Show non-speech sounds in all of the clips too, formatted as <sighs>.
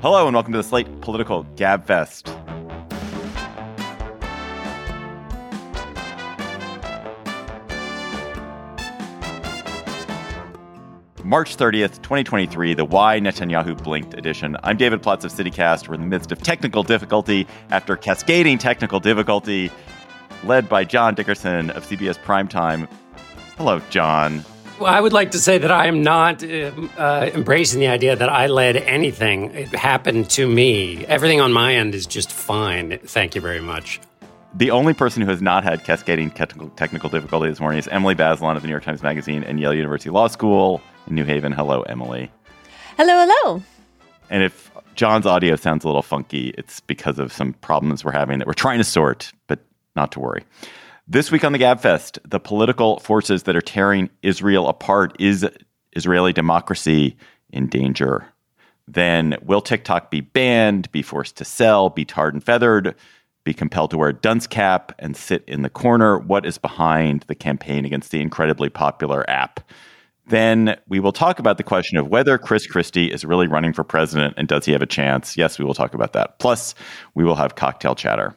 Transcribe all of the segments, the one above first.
Hello and welcome to the Slate Political Gabfest. March 30th, 2023, the Why Netanyahu Blinked edition. I'm David Plotz of CityCast. We're in the midst of technical difficulty after cascading technical difficulty, led by John Dickerson of CBS Primetime. Hello, John. Well, I would like to say that I am not uh, uh, embracing the idea that I led anything. It happened to me. Everything on my end is just fine. Thank you very much. The only person who has not had cascading technical, technical difficulty this morning is Emily Bazelon of the New York Times Magazine and Yale University Law School in New Haven. Hello, Emily. Hello, hello. And if John's audio sounds a little funky, it's because of some problems we're having that we're trying to sort, but not to worry. This week on the Gabfest, the political forces that are tearing Israel apart is Israeli democracy in danger. Then will TikTok be banned, be forced to sell, be tarred and feathered, be compelled to wear a dunce cap and sit in the corner? What is behind the campaign against the incredibly popular app? Then we will talk about the question of whether Chris Christie is really running for president and does he have a chance? Yes, we will talk about that. Plus, we will have cocktail chatter.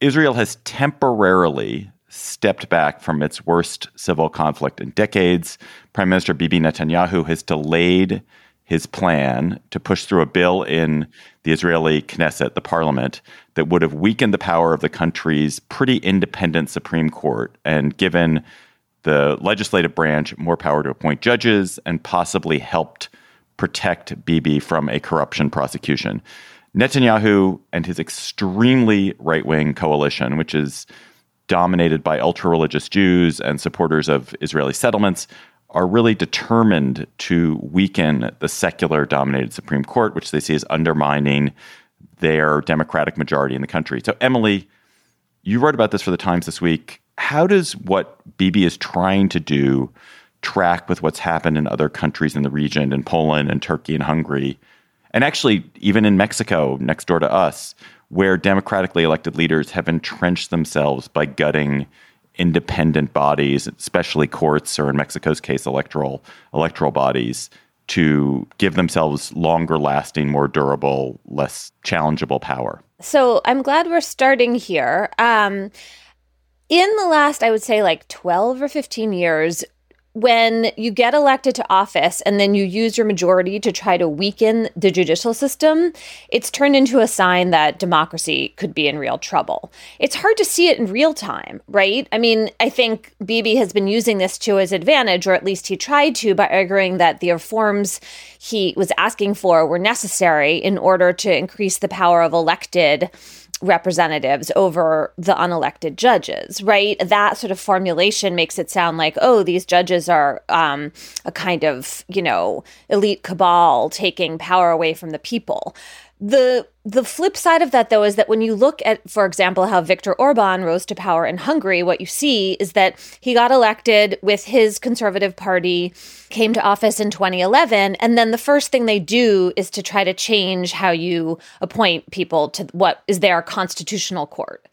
Israel has temporarily stepped back from its worst civil conflict in decades. Prime Minister Bibi Netanyahu has delayed his plan to push through a bill in the Israeli Knesset, the parliament, that would have weakened the power of the country's pretty independent Supreme Court and given the legislative branch more power to appoint judges and possibly helped protect Bibi from a corruption prosecution. Netanyahu and his extremely right wing coalition, which is dominated by ultra religious Jews and supporters of Israeli settlements, are really determined to weaken the secular dominated Supreme Court, which they see as undermining their democratic majority in the country. So, Emily, you wrote about this for the Times this week. How does what Bibi is trying to do track with what's happened in other countries in the region, in Poland and Turkey and Hungary? And actually even in Mexico next door to us, where democratically elected leaders have entrenched themselves by gutting independent bodies, especially courts or in Mexico's case electoral electoral bodies to give themselves longer lasting, more durable, less challengeable power. So I'm glad we're starting here. Um, in the last, I would say, like 12 or 15 years, when you get elected to office and then you use your majority to try to weaken the judicial system, it's turned into a sign that democracy could be in real trouble. It's hard to see it in real time, right? I mean, I think Bibi has been using this to his advantage, or at least he tried to, by arguing that the reforms he was asking for were necessary in order to increase the power of elected representatives over the unelected judges, right? That sort of formulation makes it sound like, oh, these judges are um, a kind of, you know, elite cabal taking power away from the people. The the flip side of that though is that when you look at for example how Viktor Orban rose to power in Hungary what you see is that he got elected with his conservative party came to office in 2011 and then the first thing they do is to try to change how you appoint people to what is their constitutional court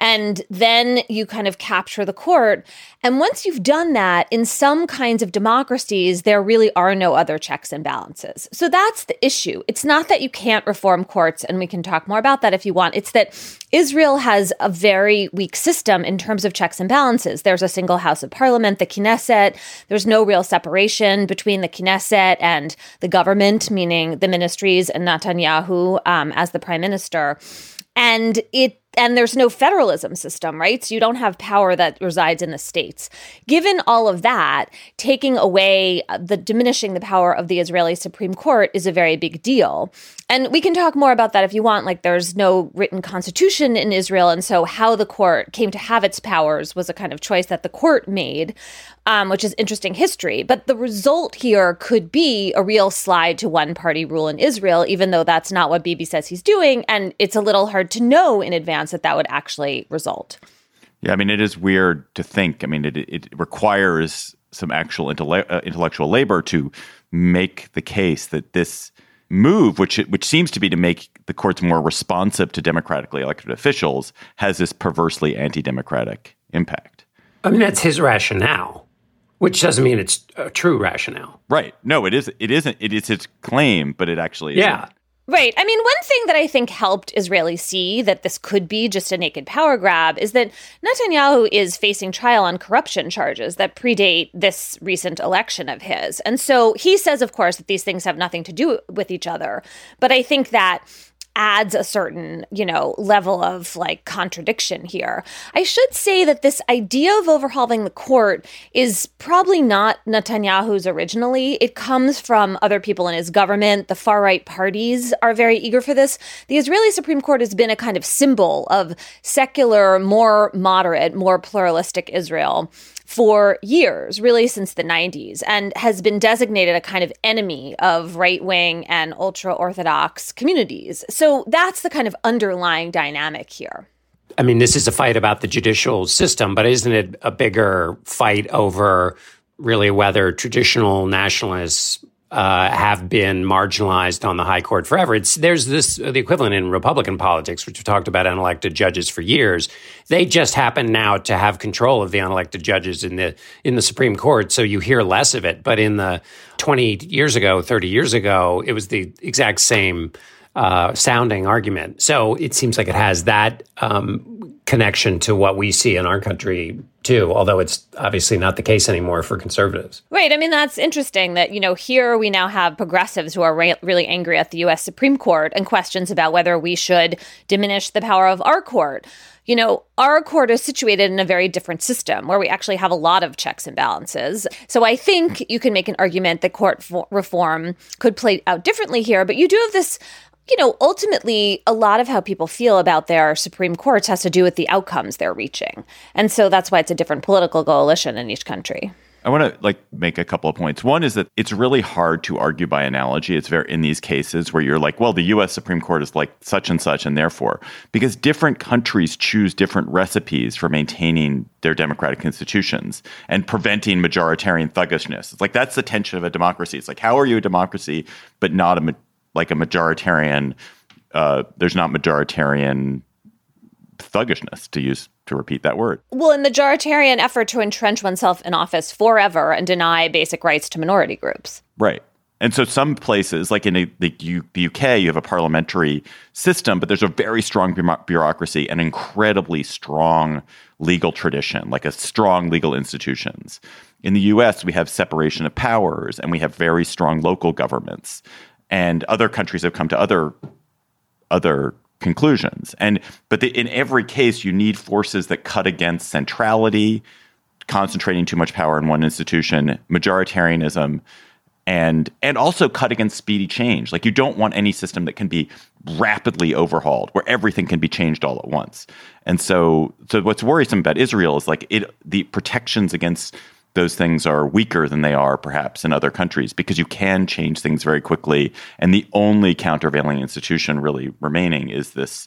and then you kind of capture the court. And once you've done that, in some kinds of democracies, there really are no other checks and balances. So that's the issue. It's not that you can't reform courts, and we can talk more about that if you want. It's that Israel has a very weak system in terms of checks and balances. There's a single house of parliament, the Knesset. There's no real separation between the Knesset and the government, meaning the ministries and Netanyahu um, as the prime minister. And it and there's no federalism system, right? So you don't have power that resides in the states. Given all of that, taking away uh, the diminishing the power of the Israeli Supreme Court is a very big deal. And we can talk more about that if you want. Like, there's no written constitution in Israel. And so, how the court came to have its powers was a kind of choice that the court made. Um, which is interesting history. But the result here could be a real slide to one party rule in Israel, even though that's not what Bibi says he's doing. And it's a little hard to know in advance that that would actually result. Yeah, I mean, it is weird to think. I mean, it, it requires some actual intelle- uh, intellectual labor to make the case that this move, which which seems to be to make the courts more responsive to democratically elected officials, has this perversely anti-democratic impact. I mean, that's his rationale, which doesn't mean it's a true rationale. Right? No, it is. It isn't. It is his claim, but it actually yeah. Isn't. Right. I mean, one thing that I think helped Israelis see that this could be just a naked power grab is that Netanyahu is facing trial on corruption charges that predate this recent election of his. And so he says, of course, that these things have nothing to do with each other. But I think that adds a certain, you know, level of like contradiction here. I should say that this idea of overhauling the court is probably not Netanyahu's originally. It comes from other people in his government. The far right parties are very eager for this. The Israeli Supreme Court has been a kind of symbol of secular, more moderate, more pluralistic Israel for years, really since the 90s, and has been designated a kind of enemy of right wing and ultra Orthodox communities. So that's the kind of underlying dynamic here. I mean, this is a fight about the judicial system, but isn't it a bigger fight over really whether traditional nationalists uh, have been marginalized on the high court forever. It's there's this the equivalent in Republican politics, which we talked about unelected judges for years. They just happen now to have control of the unelected judges in the in the Supreme Court, so you hear less of it. But in the 20 years ago, 30 years ago, it was the exact same uh, sounding argument. So it seems like it has that um, connection to what we see in our country too, although it's obviously not the case anymore for conservatives. Right. I mean, that's interesting that, you know, here we now have progressives who are re- really angry at the US Supreme Court and questions about whether we should diminish the power of our court. You know, our court is situated in a very different system where we actually have a lot of checks and balances. So I think you can make an argument that court for- reform could play out differently here, but you do have this you know, ultimately, a lot of how people feel about their Supreme Courts has to do with the outcomes they're reaching. And so that's why it's a different political coalition in each country. I want to like make a couple of points. One is that it's really hard to argue by analogy. It's very in these cases where you're like, well, the US Supreme Court is like such and such and therefore because different countries choose different recipes for maintaining their democratic institutions and preventing majoritarian thuggishness. It's like that's the tension of a democracy. It's like how are you a democracy but not a like a majoritarian. Uh, there's not majoritarian thuggishness to use to repeat that word. Well, in the majoritarian effort to entrench oneself in office forever and deny basic rights to minority groups. Right. And so some places, like in the, the, UK, you have a parliamentary system, but there's a very strong bureaucracy and incredibly strong legal tradition, like a strong legal institutions. In the US, we have separation of powers and we have very strong local governments and other countries have come to other other conclusions. And but the, in every case, you need forces that cut against centrality, concentrating too much power in one institution, majoritarianism, and and also cut against speedy change. Like you don't want any system that can be rapidly overhauled, where everything can be changed all at once. And so, so what's worrisome about Israel is like it the protections against those things are weaker than they are perhaps in other countries because you can change things very quickly. And the only countervailing institution really remaining is this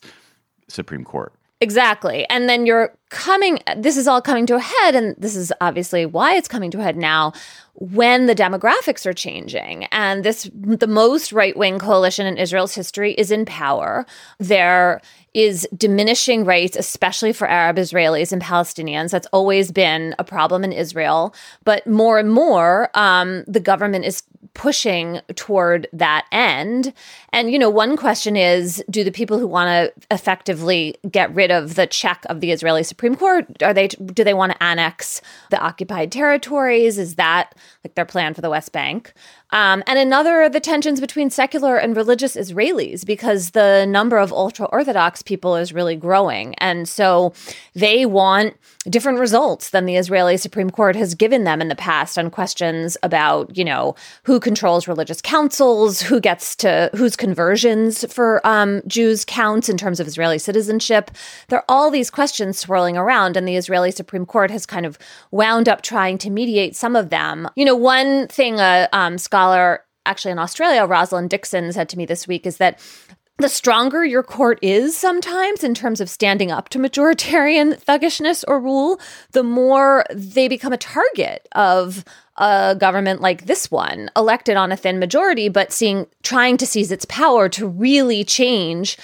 Supreme Court. Exactly. And then you're coming, this is all coming to a head. And this is obviously why it's coming to a head now when the demographics are changing. And this, the most right wing coalition in Israel's history is in power. There is diminishing rights, especially for Arab Israelis and Palestinians. That's always been a problem in Israel. But more and more, um, the government is pushing toward that end. And, you know, one question is do the people who want to effectively get rid of the check of the Israeli Supreme Court, are they, do they want to annex the occupied territories? Is that like their plan for the West Bank? Um, and another, the tensions between secular and religious Israelis, because the number of ultra Orthodox people is really growing. And so they want different results than the Israeli Supreme Court has given them in the past on questions about, you know, who controls religious councils, who gets to, whose conversions for um, Jews counts in terms of Israeli citizenship. There are all these questions swirling around, and the Israeli Supreme Court has kind of wound up trying to mediate some of them. You know, one thing a um, scholar actually in Australia, Rosalind Dixon, said to me this week is that the stronger your court is sometimes in terms of standing up to majoritarian thuggishness or rule, the more they become a target of a government like this one, elected on a thin majority, but seeing trying to seize its power to really change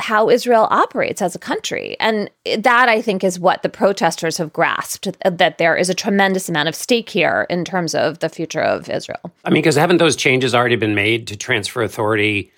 how Israel operates as a country. And that I think is what the protesters have grasped that there is a tremendous amount of stake here in terms of the future of Israel. I mean, because haven't those changes already been made to transfer authority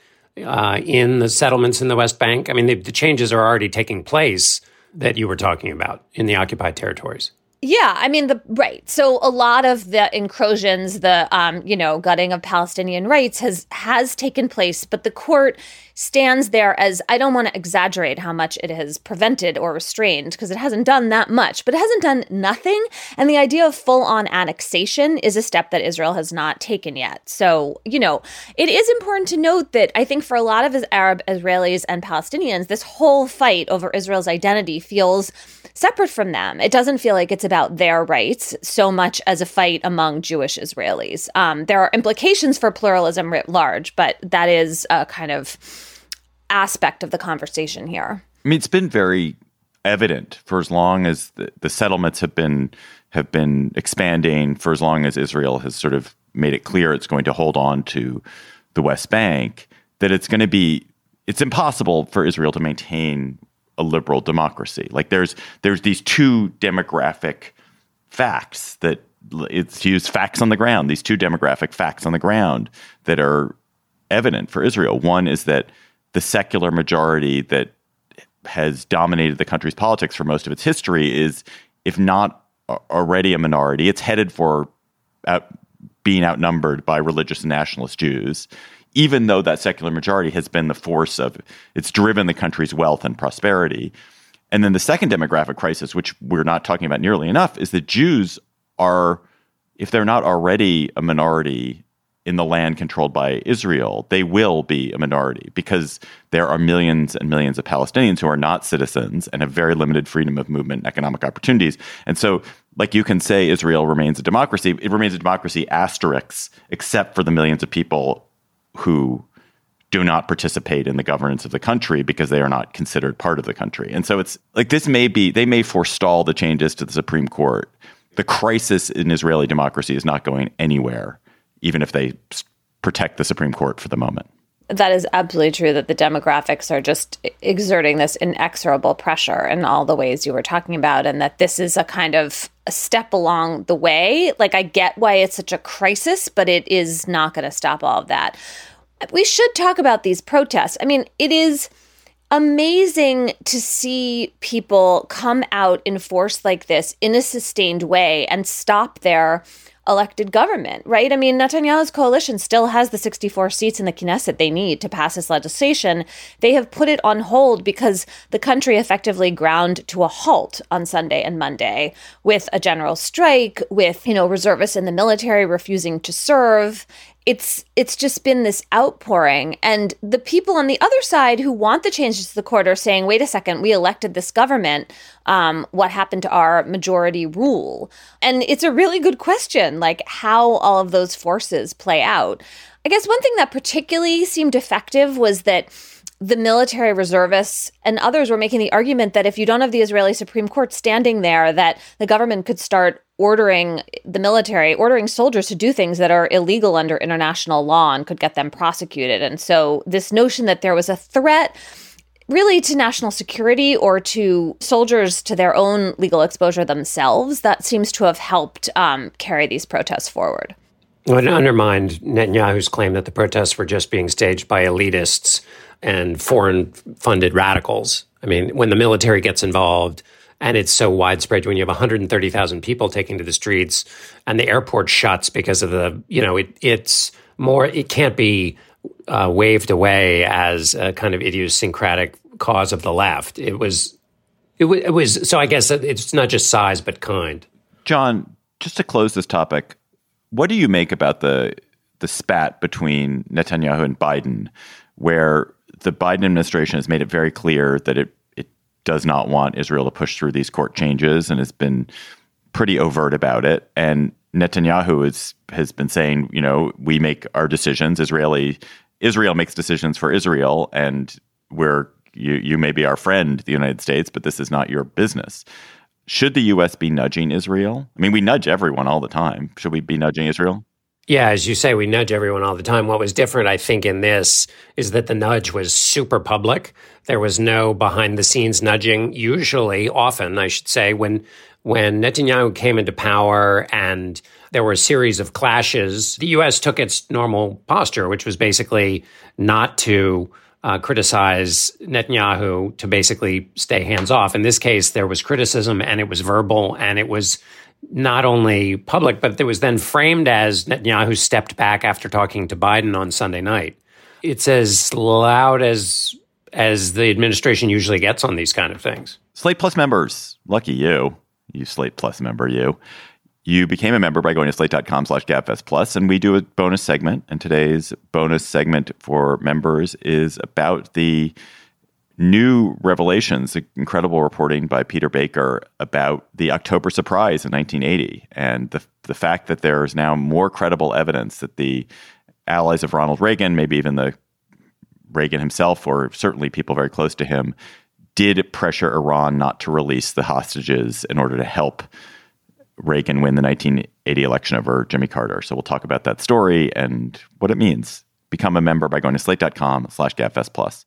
uh, in the settlements in the West Bank? I mean, the, the changes are already taking place that you were talking about in the occupied territories. Yeah, I mean the right. So a lot of the incursions, the um, you know, gutting of Palestinian rights has has taken place, but the court stands there as I don't want to exaggerate how much it has prevented or restrained because it hasn't done that much, but it hasn't done nothing. And the idea of full on annexation is a step that Israel has not taken yet. So, you know, it is important to note that I think for a lot of Arab Israelis and Palestinians, this whole fight over Israel's identity feels separate from them. It doesn't feel like it's about their rights so much as a fight among Jewish Israelis. Um, there are implications for pluralism writ large, but that is a kind of aspect of the conversation here. I mean, it's been very evident for as long as the, the settlements have been have been expanding, for as long as Israel has sort of made it clear it's going to hold on to the West Bank, that it's going to be it's impossible for Israel to maintain a liberal democracy. Like there's there's these two demographic facts that it's to use facts on the ground. These two demographic facts on the ground that are evident for Israel. One is that the secular majority that has dominated the country's politics for most of its history is, if not already a minority, it's headed for out, being outnumbered by religious and nationalist Jews even though that secular majority has been the force of it's driven the country's wealth and prosperity. And then the second demographic crisis, which we're not talking about nearly enough, is that Jews are, if they're not already a minority in the land controlled by Israel, they will be a minority because there are millions and millions of Palestinians who are not citizens and have very limited freedom of movement and economic opportunities. And so, like you can say, Israel remains a democracy, it remains a democracy asterisks, except for the millions of people who do not participate in the governance of the country because they are not considered part of the country. And so it's like this may be, they may forestall the changes to the Supreme Court. The crisis in Israeli democracy is not going anywhere, even if they protect the Supreme Court for the moment. That is absolutely true that the demographics are just exerting this inexorable pressure in all the ways you were talking about, and that this is a kind of a step along the way. Like, I get why it's such a crisis, but it is not going to stop all of that. We should talk about these protests. I mean, it is amazing to see people come out in force like this in a sustained way and stop their elected government, right? I mean, Netanyahu's coalition still has the 64 seats in the Knesset they need to pass this legislation. They have put it on hold because the country effectively ground to a halt on Sunday and Monday with a general strike, with, you know, reservists in the military refusing to serve it's it's just been this outpouring. And the people on the other side who want the changes to the court are saying wait a second we elected this government. Um, what happened to our majority rule? And it's a really good question like how all of those forces play out. I guess one thing that particularly seemed effective was that the military reservists and others were making the argument that if you don't have the Israeli Supreme Court standing there, that the government could start ordering the military, ordering soldiers to do things that are illegal under international law and could get them prosecuted. And so, this notion that there was a threat really to national security or to soldiers to their own legal exposure themselves, that seems to have helped um, carry these protests forward. It undermined Netanyahu's claim that the protests were just being staged by elitists and foreign funded radicals. I mean, when the military gets involved, and it's so widespread when you have 130,000 people taking to the streets and the airport shuts because of the you know it, it's more it can't be uh, waved away as a kind of idiosyncratic cause of the left. It was it, w- it was so i guess it's not just size but kind. John just to close this topic what do you make about the the spat between netanyahu and biden where the biden administration has made it very clear that it does not want Israel to push through these court changes and has been pretty overt about it. And Netanyahu is, has been saying, you know, we make our decisions. Israeli Israel makes decisions for Israel, and we're you you may be our friend, the United States, but this is not your business. Should the U.S. be nudging Israel? I mean, we nudge everyone all the time. Should we be nudging Israel? Yeah, as you say, we nudge everyone all the time. What was different, I think, in this is that the nudge was super public. There was no behind the scenes nudging. Usually, often, I should say, when when Netanyahu came into power and there were a series of clashes, the U.S. took its normal posture, which was basically not to uh, criticize Netanyahu, to basically stay hands off. In this case, there was criticism and it was verbal and it was not only public, but it was then framed as Netanyahu stepped back after talking to Biden on Sunday night. It's as loud as as the administration usually gets on these kind of things. Slate Plus members, lucky you you Slate Plus member, you. You became a member by going to slate.com slash gabfest plus, and we do a bonus segment. And today's bonus segment for members is about the new revelations, incredible reporting by Peter Baker about the October surprise in 1980, and the, the fact that there is now more credible evidence that the allies of Ronald Reagan, maybe even the Reagan himself, or certainly people very close to him, did pressure Iran not to release the hostages in order to help Reagan win the 1980 election over Jimmy Carter. So we'll talk about that story and what it means. Become a member by going to slate.com slash gabfest plus.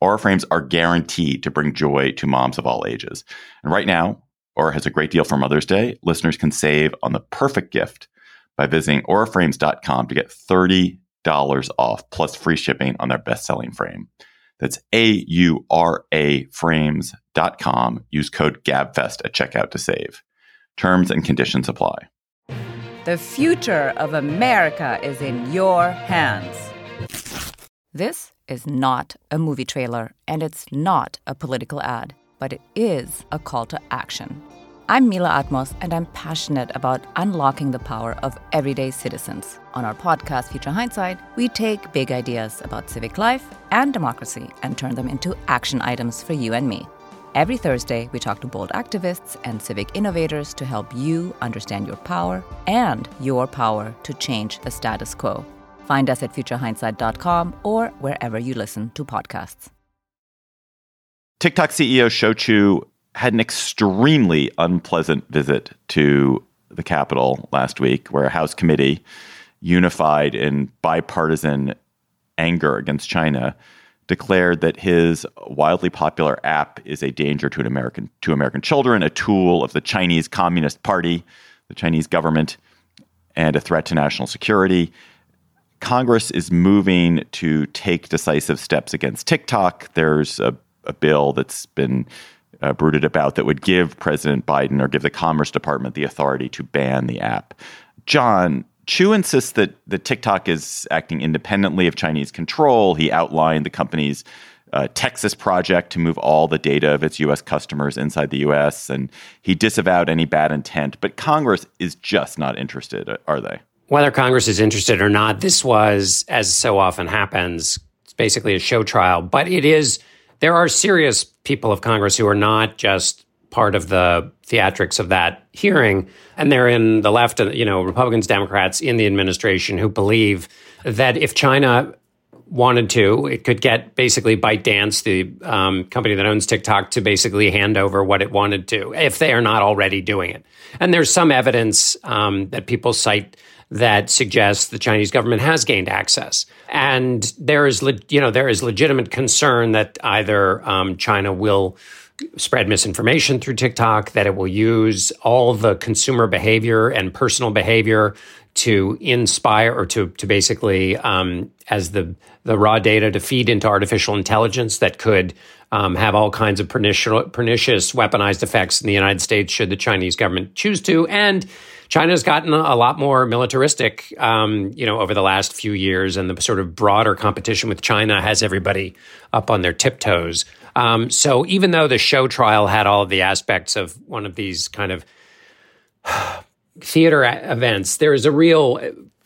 Aura frames are guaranteed to bring joy to moms of all ages. And right now, Aura has a great deal for Mother's Day. Listeners can save on the perfect gift by visiting auraframes.com to get $30 off plus free shipping on their best selling frame. That's A U R A frames.com. Use code GABFEST at checkout to save. Terms and conditions apply. The future of America is in your hands. This is not a movie trailer, and it's not a political ad, but it is a call to action. I'm Mila Atmos, and I'm passionate about unlocking the power of everyday citizens. On our podcast, Future Hindsight, we take big ideas about civic life and democracy and turn them into action items for you and me. Every Thursday, we talk to bold activists and civic innovators to help you understand your power and your power to change the status quo. Find us at futurehindsight.com or wherever you listen to podcasts. TikTok CEO Shou Chew had an extremely unpleasant visit to the Capitol last week, where a House committee, unified in bipartisan anger against China, declared that his wildly popular app is a danger to American to American children, a tool of the Chinese Communist Party, the Chinese government, and a threat to national security. Congress is moving to take decisive steps against TikTok. There's a, a bill that's been uh, brooded about that would give President Biden or give the Commerce Department the authority to ban the app. John, Chew insists that, that TikTok is acting independently of Chinese control. He outlined the company's uh, Texas project to move all the data of its U.S. customers inside the U.S., and he disavowed any bad intent. But Congress is just not interested, are they? Whether Congress is interested or not, this was, as so often happens, basically a show trial. But it is there are serious people of Congress who are not just part of the theatrics of that hearing. And they're in the left, you know, Republicans, Democrats in the administration who believe that if China wanted to, it could get basically ByteDance, the um, company that owns TikTok, to basically hand over what it wanted to, if they are not already doing it. And there's some evidence um, that people cite that suggests the Chinese government has gained access. And there is, le- you know, there is legitimate concern that either um, China will spread misinformation through TikTok, that it will use all the consumer behavior and personal behavior to inspire or to to basically um, as the the raw data to feed into artificial intelligence that could um, have all kinds of pernicious, pernicious weaponized effects in the United States should the Chinese government choose to and China's gotten a lot more militaristic, um, you know, over the last few years, and the sort of broader competition with China has everybody up on their tiptoes. Um, so even though the show trial had all of the aspects of one of these kind of <sighs> theater events, there is a real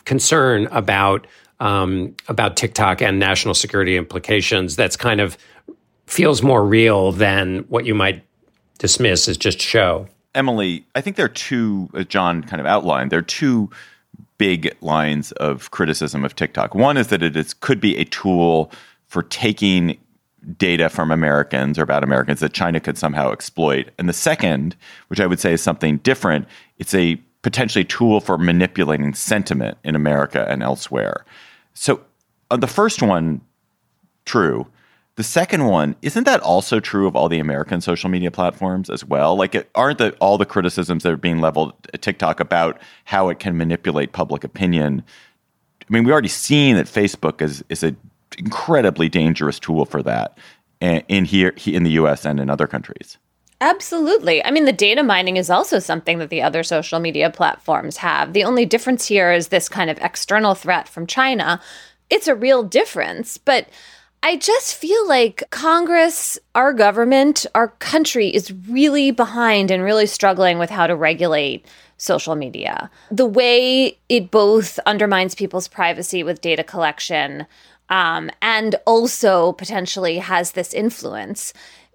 concern about um, about TikTok and national security implications. That's kind of feels more real than what you might dismiss as just show. Emily, I think there are two, as John kind of outlined, there are two big lines of criticism of TikTok. One is that it is, could be a tool for taking data from Americans or about Americans that China could somehow exploit. And the second, which I would say is something different, it's a potentially tool for manipulating sentiment in America and elsewhere. So, on the first one, true. The second one, isn't that also true of all the American social media platforms as well? Like, aren't the, all the criticisms that are being leveled at TikTok about how it can manipulate public opinion? I mean, we've already seen that Facebook is is an incredibly dangerous tool for that in here in the U.S. and in other countries. Absolutely. I mean, the data mining is also something that the other social media platforms have. The only difference here is this kind of external threat from China. It's a real difference, but I just feel like Congress, our government, our country is really behind and really struggling with how to regulate social media. The way it both undermines people's privacy with data collection um, and also potentially has this influence.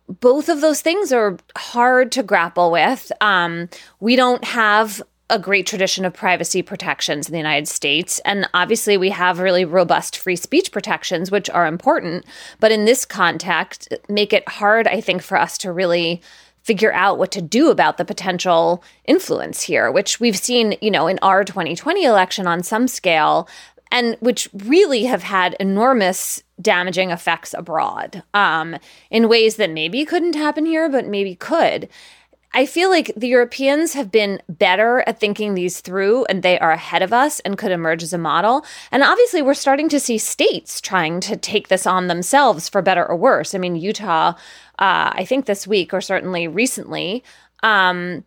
Both of those things are hard to grapple with. Um, we don't have a great tradition of privacy protections in the United States. And obviously, we have really robust free speech protections, which are important. But in this context, make it hard, I think, for us to really figure out what to do about the potential influence here, which we've seen, you know, in our 2020 election on some scale, and which really have had enormous damaging effects abroad um, in ways that maybe couldn't happen here, but maybe could. I feel like the Europeans have been better at thinking these through and they are ahead of us and could emerge as a model. And obviously, we're starting to see states trying to take this on themselves for better or worse. I mean, Utah, uh, I think this week or certainly recently, um,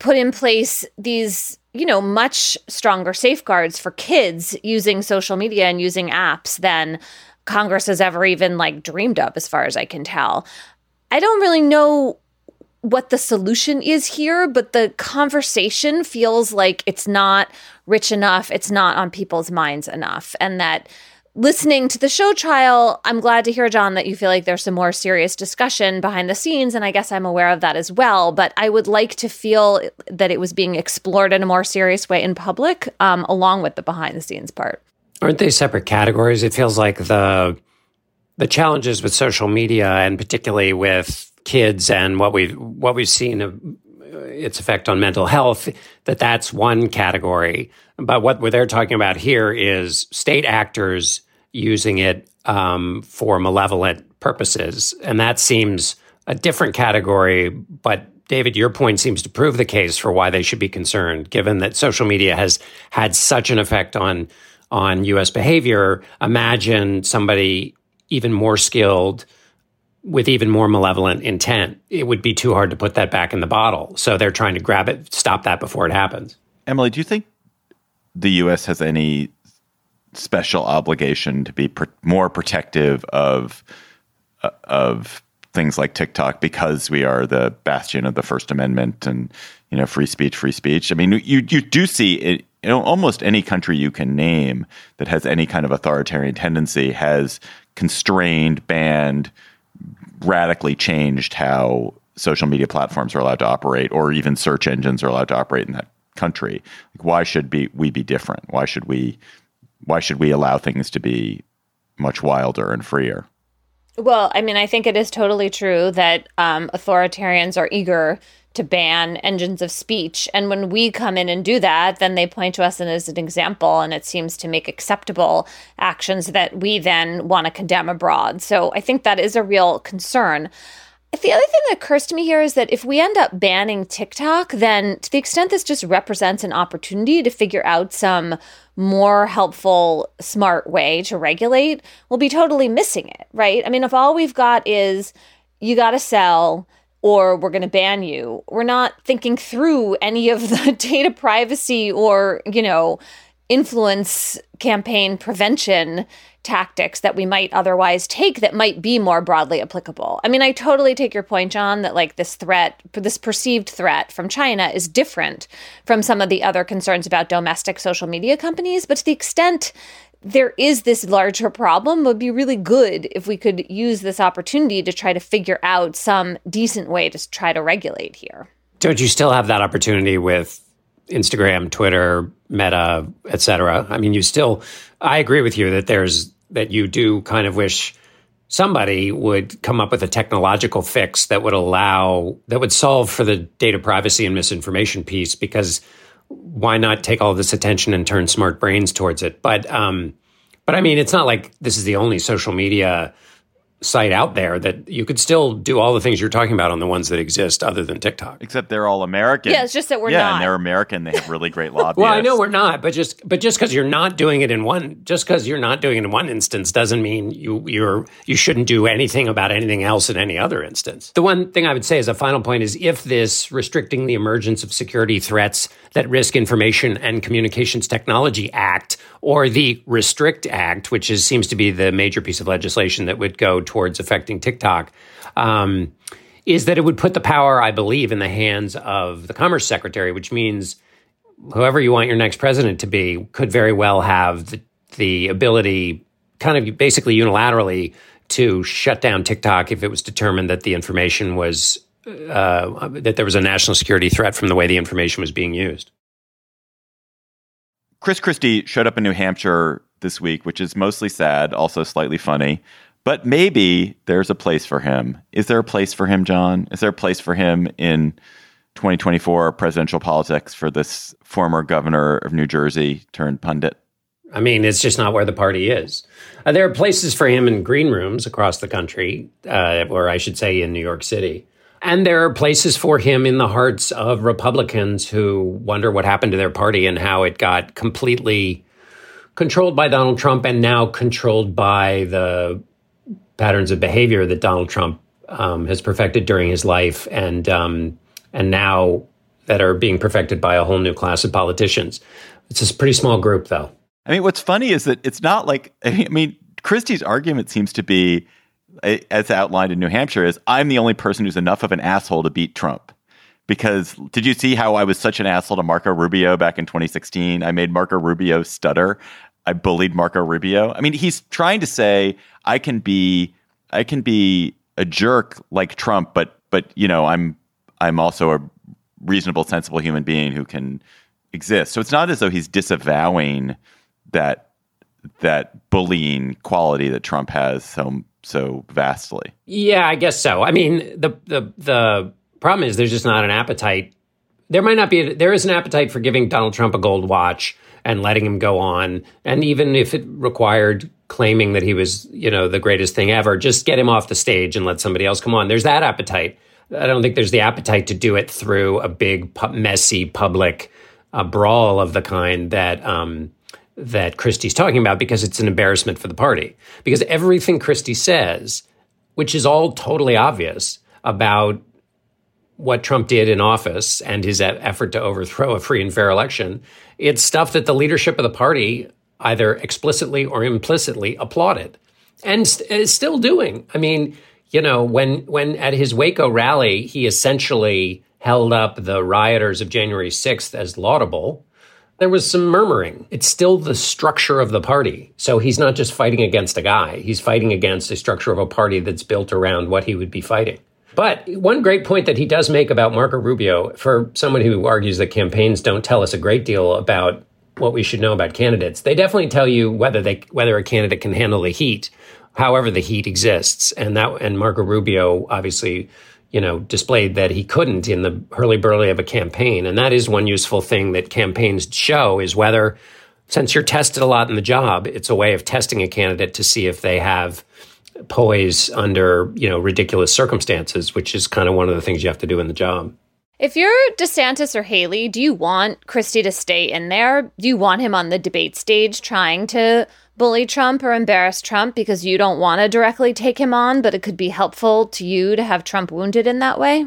put in place these you know much stronger safeguards for kids using social media and using apps than congress has ever even like dreamed of as far as i can tell i don't really know what the solution is here, but the conversation feels like it's not rich enough, it's not on people's minds enough. And that listening to the show trial, I'm glad to hear, John, that you feel like there's some more serious discussion behind the scenes. And I guess I'm aware of that as well. But I would like to feel that it was being explored in a more serious way in public, um, along with the behind the scenes part. Aren't they separate categories? It feels like the the challenges with social media and particularly with kids and what we've what we've seen of its effect on mental health that that's one category. But what they're talking about here is state actors using it um, for malevolent purposes. And that seems a different category but david your point seems to prove the case for why they should be concerned given that social media has had such an effect on on us behavior. Imagine somebody even more skilled with even more malevolent intent, it would be too hard to put that back in the bottle. So they're trying to grab it, stop that before it happens. Emily, do you think the U.S. has any special obligation to be pr- more protective of uh, of things like TikTok because we are the bastion of the First Amendment and you know free speech, free speech? I mean, you you do see it. You know, almost any country you can name that has any kind of authoritarian tendency has constrained, banned, radically changed how social media platforms are allowed to operate, or even search engines are allowed to operate in that country. Like, why should be we be different? Why should we why should we allow things to be much wilder and freer. Well, I mean, I think it is totally true that um, authoritarians are eager to ban engines of speech. And when we come in and do that, then they point to us as an example, and it seems to make acceptable actions that we then want to condemn abroad. So I think that is a real concern. The other thing that occurs to me here is that if we end up banning TikTok, then to the extent this just represents an opportunity to figure out some more helpful, smart way to regulate, we'll be totally missing it, right? I mean, if all we've got is you got to sell, or we're going to ban you. We're not thinking through any of the <laughs> data privacy or, you know, influence campaign prevention tactics that we might otherwise take that might be more broadly applicable. I mean, I totally take your point, John, that like this threat, this perceived threat from China is different from some of the other concerns about domestic social media companies. But to the extent there is this larger problem, would be really good if we could use this opportunity to try to figure out some decent way to try to regulate here. Don't you still have that opportunity with Instagram, Twitter, Meta, et cetera? I mean, you still, I agree with you that there's, that you do kind of wish somebody would come up with a technological fix that would allow, that would solve for the data privacy and misinformation piece because why not take all this attention and turn smart brains towards it? But um, but I mean, it's not like this is the only social media site out there that you could still do all the things you're talking about on the ones that exist other than TikTok. Except they're all American. Yeah, it's just that we're not yeah, not. and they're American. They have really great <laughs> lobbyists. well, I know we're not, but just but just because you're not doing it in one, just because you're not doing it in one instance doesn't mean you you're you shouldn't do anything about anything else in any other instance. The one thing I would say as a final point is if this restricting the emergence of security threats that risk information and communications technology act or the restrict act which is seems to be the major piece of legislation that would go towards affecting tiktok um, is that it would put the power i believe in the hands of the commerce secretary which means whoever you want your next president to be could very well have the, the ability kind of basically unilaterally to shut down tiktok if it was determined that the information was uh, that there was a national security threat from the way the information was being used. Chris Christie showed up in New Hampshire this week, which is mostly sad, also slightly funny. But maybe there's a place for him. Is there a place for him, John? Is there a place for him in 2024 presidential politics for this former governor of New Jersey turned pundit? I mean, it's just not where the party is. Uh, there are places for him in green rooms across the country, uh, or I should say in New York City. And there are places for him in the hearts of Republicans who wonder what happened to their party and how it got completely controlled by Donald Trump and now controlled by the patterns of behavior that Donald Trump um, has perfected during his life and um, and now that are being perfected by a whole new class of politicians. It's a pretty small group, though. I mean, what's funny is that it's not like <laughs> I mean, Christie's argument seems to be as outlined in New Hampshire, is I'm the only person who's enough of an asshole to beat Trump. Because did you see how I was such an asshole to Marco Rubio back in 2016? I made Marco Rubio stutter. I bullied Marco Rubio. I mean, he's trying to say I can be I can be a jerk like Trump, but but you know, I'm I'm also a reasonable, sensible human being who can exist. So it's not as though he's disavowing that that bullying quality that Trump has so so vastly. Yeah, I guess so. I mean, the the the problem is there's just not an appetite. There might not be. A, there is an appetite for giving Donald Trump a gold watch and letting him go on, and even if it required claiming that he was, you know, the greatest thing ever, just get him off the stage and let somebody else come on. There's that appetite. I don't think there's the appetite to do it through a big, messy public uh, brawl of the kind that um, that Christie's talking about because it's an embarrassment for the party. Because everything Christie says, which is all totally obvious about what Trump did in office and his effort to overthrow a free and fair election, it's stuff that the leadership of the party either explicitly or implicitly applauded and is still doing. I mean, you know, when when at his Waco rally, he essentially held up the rioters of January 6th as laudable there was some murmuring. It's still the structure of the party. So he's not just fighting against a guy, he's fighting against a structure of a party that's built around what he would be fighting. But one great point that he does make about Marco Rubio, for someone who argues that campaigns don't tell us a great deal about what we should know about candidates. They definitely tell you whether they whether a candidate can handle the heat, however the heat exists. And that and Marco Rubio obviously, you know, displayed that he couldn't in the hurly burly of a campaign. And that is one useful thing that campaigns show is whether since you're tested a lot in the job, it's a way of testing a candidate to see if they have poise under, you know, ridiculous circumstances, which is kind of one of the things you have to do in the job. If you're DeSantis or Haley, do you want Christie to stay in there? Do you want him on the debate stage trying to bully Trump or embarrass Trump because you don't want to directly take him on, but it could be helpful to you to have Trump wounded in that way?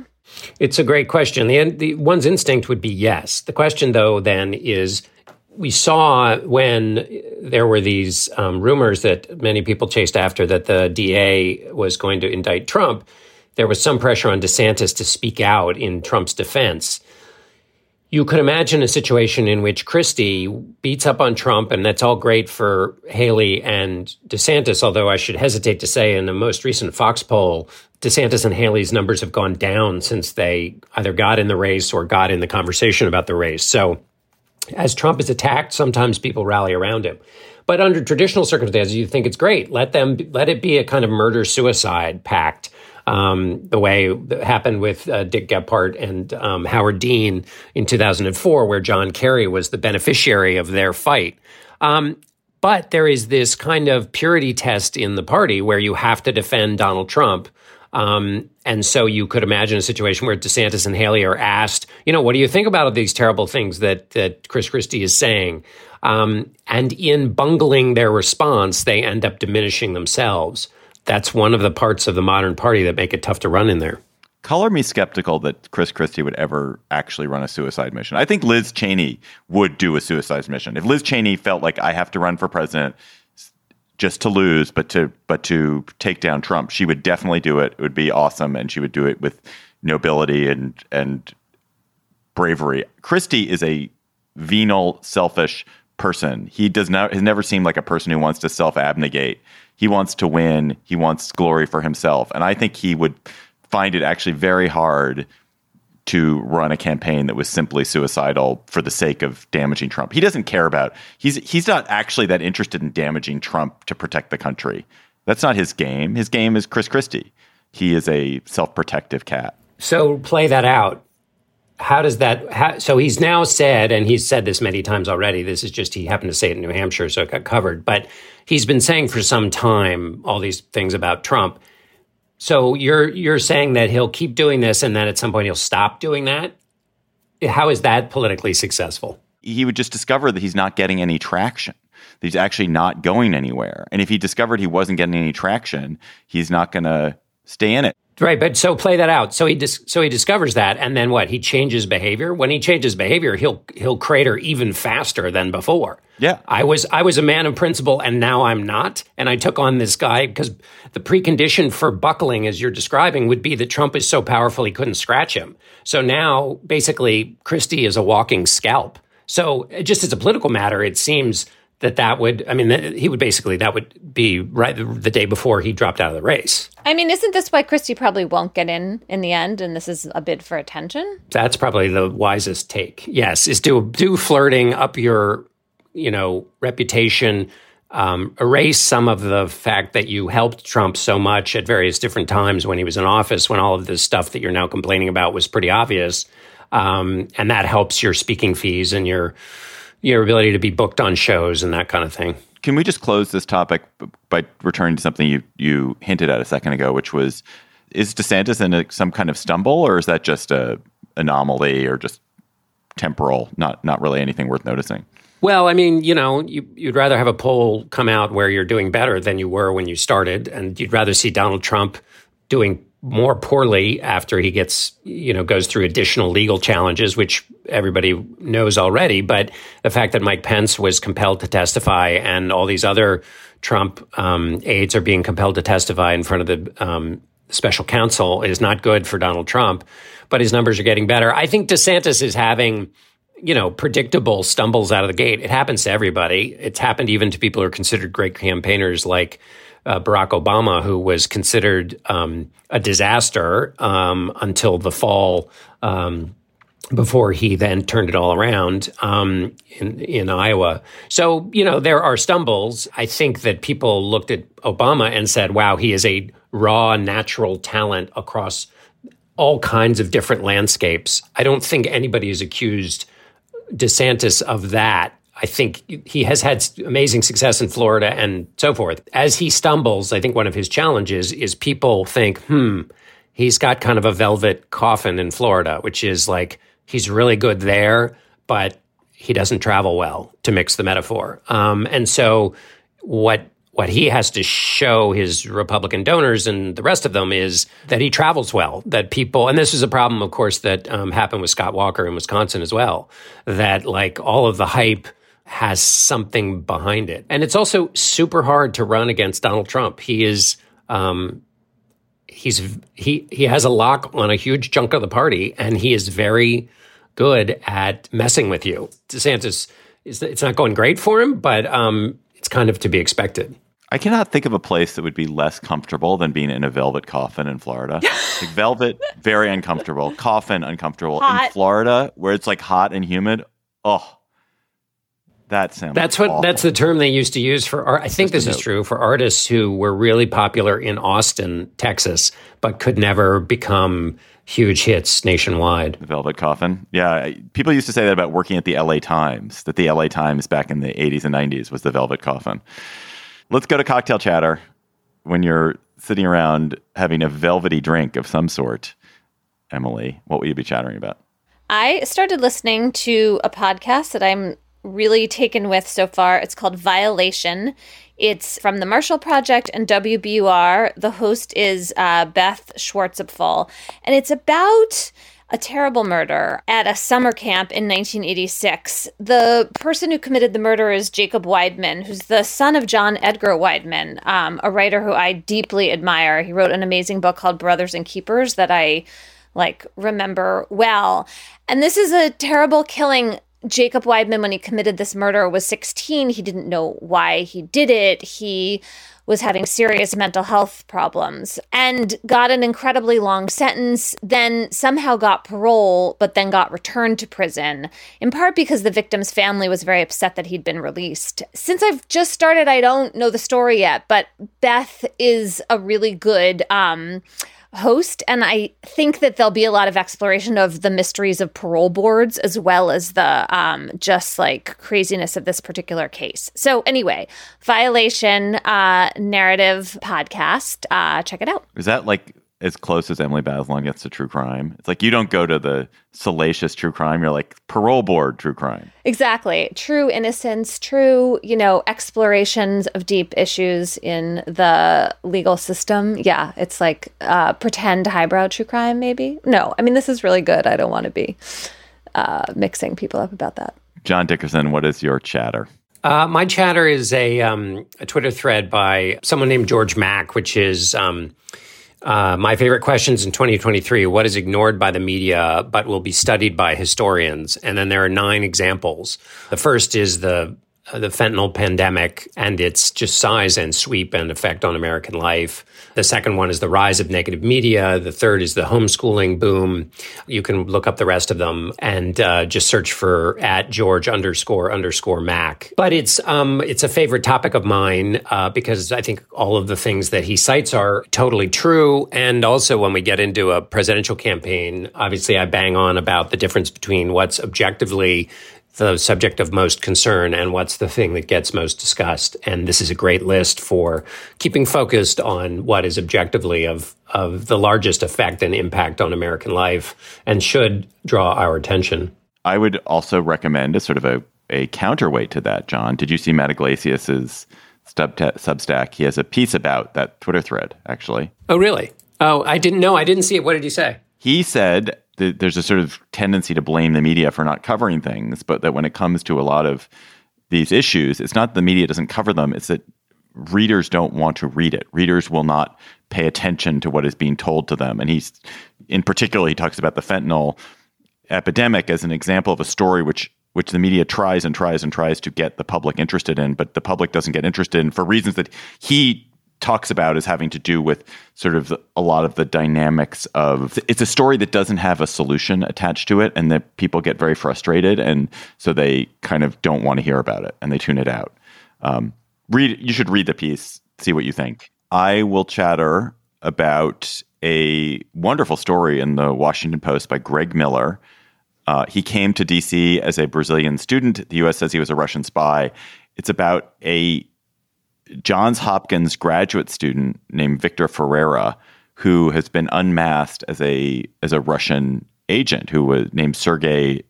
It's a great question. The, the one's instinct would be yes. The question, though, then is we saw when there were these um, rumors that many people chased after that the DA was going to indict Trump there was some pressure on DeSantis to speak out in Trump's defense. You could imagine a situation in which Christie beats up on Trump, and that's all great for Haley and DeSantis. Although I should hesitate to say, in the most recent Fox poll, DeSantis and Haley's numbers have gone down since they either got in the race or got in the conversation about the race. So, as Trump is attacked, sometimes people rally around him. But under traditional circumstances, you think it's great. Let them let it be a kind of murder suicide pact um, the way that happened with uh, Dick Gephardt and um, Howard Dean in 2004, where John Kerry was the beneficiary of their fight. Um, but there is this kind of purity test in the party where you have to defend Donald Trump. Um, and so you could imagine a situation where DeSantis and Haley are asked, you know, what do you think about these terrible things that, that Chris Christie is saying? Um, and in bungling their response, they end up diminishing themselves that's one of the parts of the modern party that make it tough to run in there. Color me skeptical that Chris Christie would ever actually run a suicide mission. I think Liz Cheney would do a suicide mission. If Liz Cheney felt like I have to run for president just to lose, but to but to take down Trump, she would definitely do it. It would be awesome, and she would do it with nobility and and bravery. Christie is a venal, selfish person. He does not has never seemed like a person who wants to self abnegate he wants to win. He wants glory for himself. And I think he would find it actually very hard to run a campaign that was simply suicidal for the sake of damaging Trump. He doesn't care about he's he's not actually that interested in damaging Trump to protect the country. That's not his game. His game is Chris Christie. He is a self-protective cat. So play that out. How does that? How, so he's now said, and he's said this many times already. This is just he happened to say it in New Hampshire, so it got covered. But he's been saying for some time all these things about Trump. So you're you're saying that he'll keep doing this and then at some point he'll stop doing that? How is that politically successful? He would just discover that he's not getting any traction. That he's actually not going anywhere. And if he discovered he wasn't getting any traction, he's not going to stay in it. Right, but so play that out. So he dis- so he discovers that, and then what? He changes behavior. When he changes behavior, he'll he'll crater even faster than before. Yeah, I was I was a man of principle, and now I'm not. And I took on this guy because the precondition for buckling, as you're describing, would be that Trump is so powerful he couldn't scratch him. So now, basically, Christie is a walking scalp. So just as a political matter, it seems that that would i mean he would basically that would be right the day before he dropped out of the race. I mean isn't this why christie probably won't get in in the end and this is a bid for attention? That's probably the wisest take. Yes is do do flirting up your you know reputation um, erase some of the fact that you helped Trump so much at various different times when he was in office, when all of this stuff that you're now complaining about was pretty obvious, um, and that helps your speaking fees and your your ability to be booked on shows and that kind of thing. Can we just close this topic by returning to something you you hinted at a second ago, which was is DeSantis in a, some kind of stumble, or is that just a anomaly or just temporal, not not really anything worth noticing? Well, I mean, you know, you, would rather have a poll come out where you're doing better than you were when you started, and you'd rather see Donald Trump doing more poorly after he gets, you know, goes through additional legal challenges, which everybody knows already. But the fact that Mike Pence was compelled to testify and all these other Trump um, aides are being compelled to testify in front of the um, special counsel is not good for Donald Trump. But his numbers are getting better. I think DeSantis is having you know, predictable stumbles out of the gate. It happens to everybody. It's happened even to people who are considered great campaigners like uh, Barack Obama, who was considered um, a disaster um, until the fall um, before he then turned it all around um, in in Iowa. So you know there are stumbles. I think that people looked at Obama and said, "Wow, he is a raw, natural talent across all kinds of different landscapes." I don't think anybody has accused DeSantis of that. I think he has had amazing success in Florida and so forth. As he stumbles, I think one of his challenges is people think, "Hmm." He's got kind of a velvet coffin in Florida, which is like he's really good there, but he doesn't travel well, to mix the metaphor. Um, and so what what he has to show his Republican donors and the rest of them is that he travels well. That people, and this is a problem, of course, that um, happened with Scott Walker in Wisconsin as well. That like all of the hype has something behind it, and it's also super hard to run against Donald Trump. He is. Um, he's he he has a lock on a huge chunk of the party, and he is very good at messing with you. DeSantis is it's not going great for him, but um, it's kind of to be expected. I cannot think of a place that would be less comfortable than being in a velvet coffin in Florida. like velvet, very uncomfortable. Coffin, uncomfortable. Hot. In Florida, where it's like hot and humid, oh, that sounds. That's what awful. that's the term they used to use for art. I think Just this is true for artists who were really popular in Austin, Texas, but could never become huge hits nationwide. The velvet coffin. Yeah, people used to say that about working at the LA Times. That the LA Times back in the 80s and 90s was the velvet coffin. Let's go to cocktail chatter. When you're sitting around having a velvety drink of some sort, Emily, what will you be chattering about? I started listening to a podcast that I'm really taken with so far. It's called Violation. It's from the Marshall Project and WBUR. The host is uh, Beth Schwartzapfel, and it's about a terrible murder at a summer camp in 1986. The person who committed the murder is Jacob Wideman, who's the son of John Edgar Wideman, um, a writer who I deeply admire. He wrote an amazing book called Brothers and Keepers that I like remember well. And this is a terrible killing. Jacob Wideman, when he committed this murder, was 16. He didn't know why he did it. He was having serious mental health problems and got an incredibly long sentence, then somehow got parole, but then got returned to prison, in part because the victim's family was very upset that he'd been released. Since I've just started, I don't know the story yet, but Beth is a really good um, host and i think that there'll be a lot of exploration of the mysteries of parole boards as well as the um, just like craziness of this particular case. So anyway violation uh, narrative podcast uh, check it out. Is that like as close as Emily Bazelon gets to true crime? It's like you don't go to the salacious true crime. You're like parole board true crime. exactly true innocence true you know explorations of deep issues in the legal system yeah it's like uh, pretend highbrow true crime maybe no i mean this is really good i don't want to be uh, mixing people up about that John Dickerson, what is your chatter? Uh, my chatter is a, um, a Twitter thread by someone named George Mack, which is um, uh, my favorite questions in 2023. What is ignored by the media but will be studied by historians? And then there are nine examples. The first is the the fentanyl pandemic and its just size and sweep and effect on American life. The second one is the rise of negative media. The third is the homeschooling boom. You can look up the rest of them and uh, just search for at George underscore underscore Mack. But it's um, it's a favorite topic of mine uh, because I think all of the things that he cites are totally true. And also, when we get into a presidential campaign, obviously I bang on about the difference between what's objectively the subject of most concern and what's the thing that gets most discussed. And this is a great list for keeping focused on what is objectively of, of the largest effect and impact on American life and should draw our attention. I would also recommend a sort of a, a counterweight to that, John. Did you see Matt Yglesias's stub- Substack? He has a piece about that Twitter thread, actually. Oh, really? Oh, I didn't know. I didn't see it. What did he say? He said there's a sort of tendency to blame the media for not covering things, but that when it comes to a lot of these issues, it's not the media doesn't cover them, it's that readers don't want to read it. Readers will not pay attention to what is being told to them. And he's, in particular, he talks about the fentanyl epidemic as an example of a story which which the media tries and tries and tries to get the public interested in, but the public doesn't get interested in for reasons that he talks about as having to do with sort of a lot of the dynamics of it's a story that doesn't have a solution attached to it and that people get very frustrated and so they kind of don't want to hear about it and they tune it out. Um, read you should read the piece see what you think. I will chatter about a wonderful story in the washington post by greg miller. Uh, he came to dc as a brazilian student. The us says he was a russian spy. It's about a Johns Hopkins graduate student named Victor Ferreira, who has been unmasked as a as a Russian agent who was named Sergei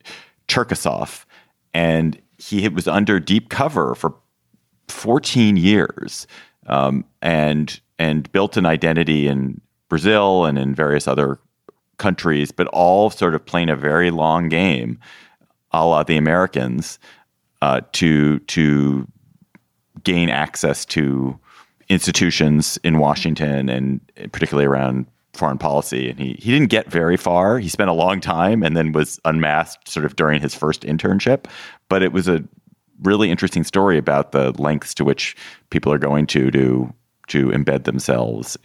Cherkasov, and he was under deep cover for 14 years, um, and and built an identity in Brazil and in various other countries, but all sort of playing a very long game, a la the Americans, uh, to to gain access to institutions in Washington and particularly around foreign policy. And he, he didn't get very far. He spent a long time and then was unmasked sort of during his first internship. But it was a really interesting story about the lengths to which people are going to to to embed themselves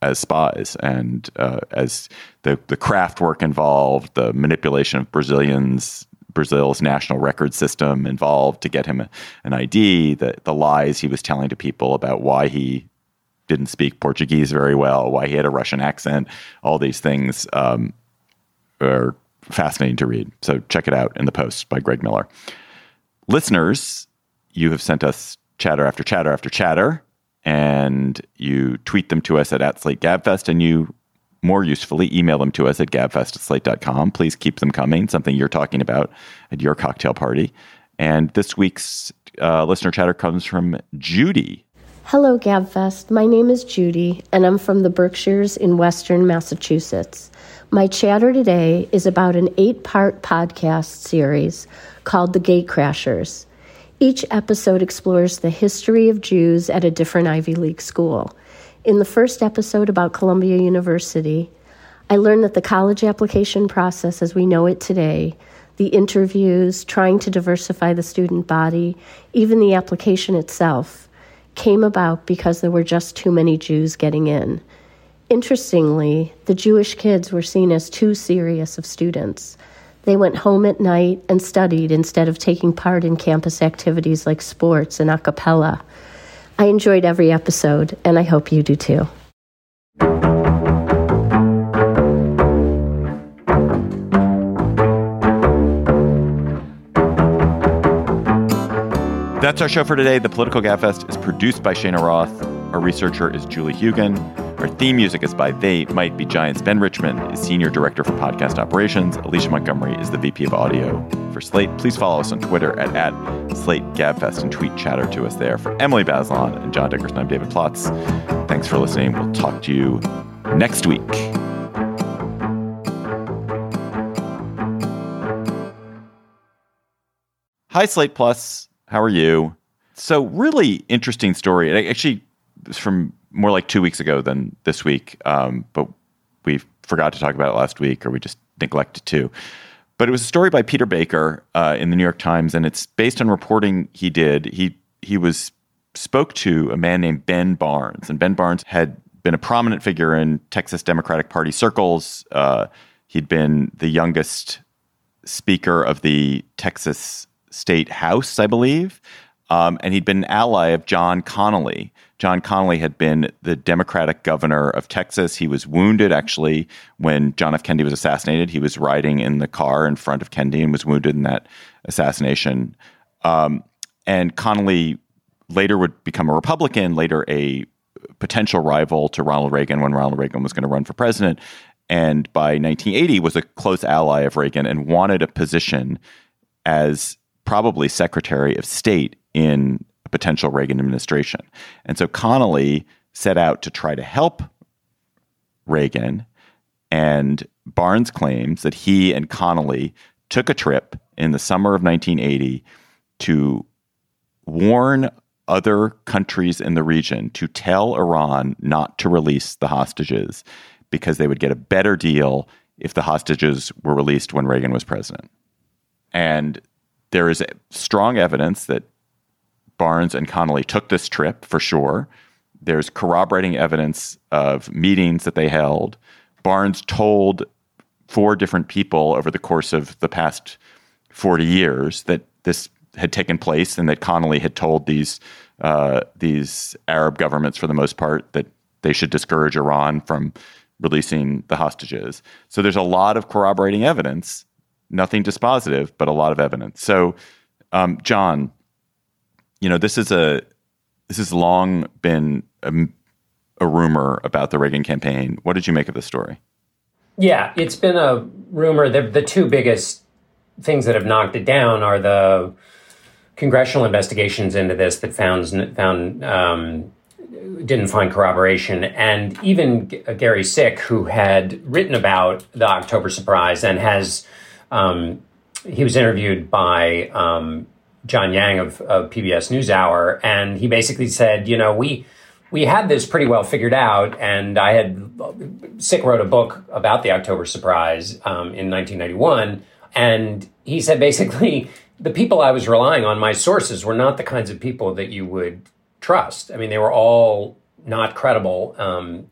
as spies and uh, as the the craft work involved, the manipulation of Brazilians Brazil's national record system involved to get him a, an ID, the, the lies he was telling to people about why he didn't speak Portuguese very well, why he had a Russian accent, all these things um, are fascinating to read. So check it out in the post by Greg Miller. Listeners, you have sent us chatter after chatter after chatter, and you tweet them to us at, at Slate Gabfest, and you more usefully, email them to us at gabfest at slate.com. Please keep them coming, something you're talking about at your cocktail party. And this week's uh, listener chatter comes from Judy. Hello, Gabfest. My name is Judy, and I'm from the Berkshires in Western Massachusetts. My chatter today is about an eight part podcast series called The Gatecrashers. Each episode explores the history of Jews at a different Ivy League school. In the first episode about Columbia University, I learned that the college application process as we know it today, the interviews, trying to diversify the student body, even the application itself, came about because there were just too many Jews getting in. Interestingly, the Jewish kids were seen as too serious of students. They went home at night and studied instead of taking part in campus activities like sports and a cappella. I enjoyed every episode, and I hope you do too. That's our show for today. The Political Gabfest is produced by Shana Roth. Our researcher is Julie Hugen. Our theme music is by They Might Be Giants. Ben Richmond is Senior Director for Podcast Operations. Alicia Montgomery is the VP of Audio for Slate. Please follow us on Twitter at, at Slate Gabfest and tweet chatter to us there. For Emily Bazelon and John Dickerson, I'm David Plotz. Thanks for listening. We'll talk to you next week. Hi, Slate Plus. How are you? So, really interesting story. Actually, is from more like two weeks ago than this week. Um, but we forgot to talk about it last week, or we just neglected to. But it was a story by Peter Baker uh, in the New York Times, and it's based on reporting he did. He he was spoke to a man named Ben Barnes, and Ben Barnes had been a prominent figure in Texas Democratic Party circles. Uh, he'd been the youngest speaker of the Texas State House, I believe, um, and he'd been an ally of John Connally, John Connally had been the Democratic governor of Texas. He was wounded actually when John F. Kennedy was assassinated. He was riding in the car in front of Kennedy and was wounded in that assassination. Um, and Connally later would become a Republican, later a potential rival to Ronald Reagan when Ronald Reagan was going to run for president. And by 1980 was a close ally of Reagan and wanted a position as probably Secretary of State in a potential Reagan administration. And so Connally set out to try to help Reagan. And Barnes claims that he and Connally took a trip in the summer of 1980 to warn other countries in the region to tell Iran not to release the hostages because they would get a better deal if the hostages were released when Reagan was president. And there is strong evidence that Barnes and Connally took this trip for sure. There's corroborating evidence of meetings that they held. Barnes told four different people over the course of the past 40 years that this had taken place and that Connally had told these uh, these Arab governments, for the most part, that they should discourage Iran from releasing the hostages. So there's a lot of corroborating evidence, nothing dispositive, but a lot of evidence. So, um, John, you know, this is a this has long been a, a rumor about the Reagan campaign. What did you make of the story? Yeah, it's been a rumor. The, the two biggest things that have knocked it down are the congressional investigations into this that found found um, didn't find corroboration, and even Gary Sick, who had written about the October surprise and has um, he was interviewed by um, John Yang of, of PBS NewsHour, and he basically said, you know, we we had this pretty well figured out, and I had Sick wrote a book about the October surprise um, in 1991, and he said basically <laughs> the people I was relying on, my sources, were not the kinds of people that you would trust. I mean, they were all not credible. Um,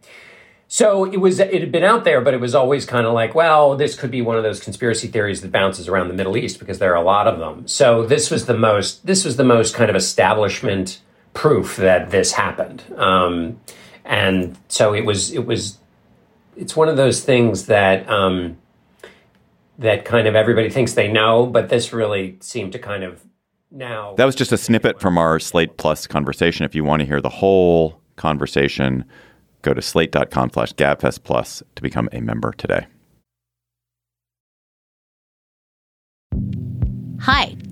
so it was it had been out there, but it was always kind of like, well, this could be one of those conspiracy theories that bounces around the Middle East because there are a lot of them. So this was the most this was the most kind of establishment proof that this happened. Um, and so it was it was it's one of those things that um, that kind of everybody thinks they know, but this really seemed to kind of now. That was just a snippet from our Slate Plus conversation. If you want to hear the whole conversation, go to slate.com slash gabfest plus to become a member today. Hi,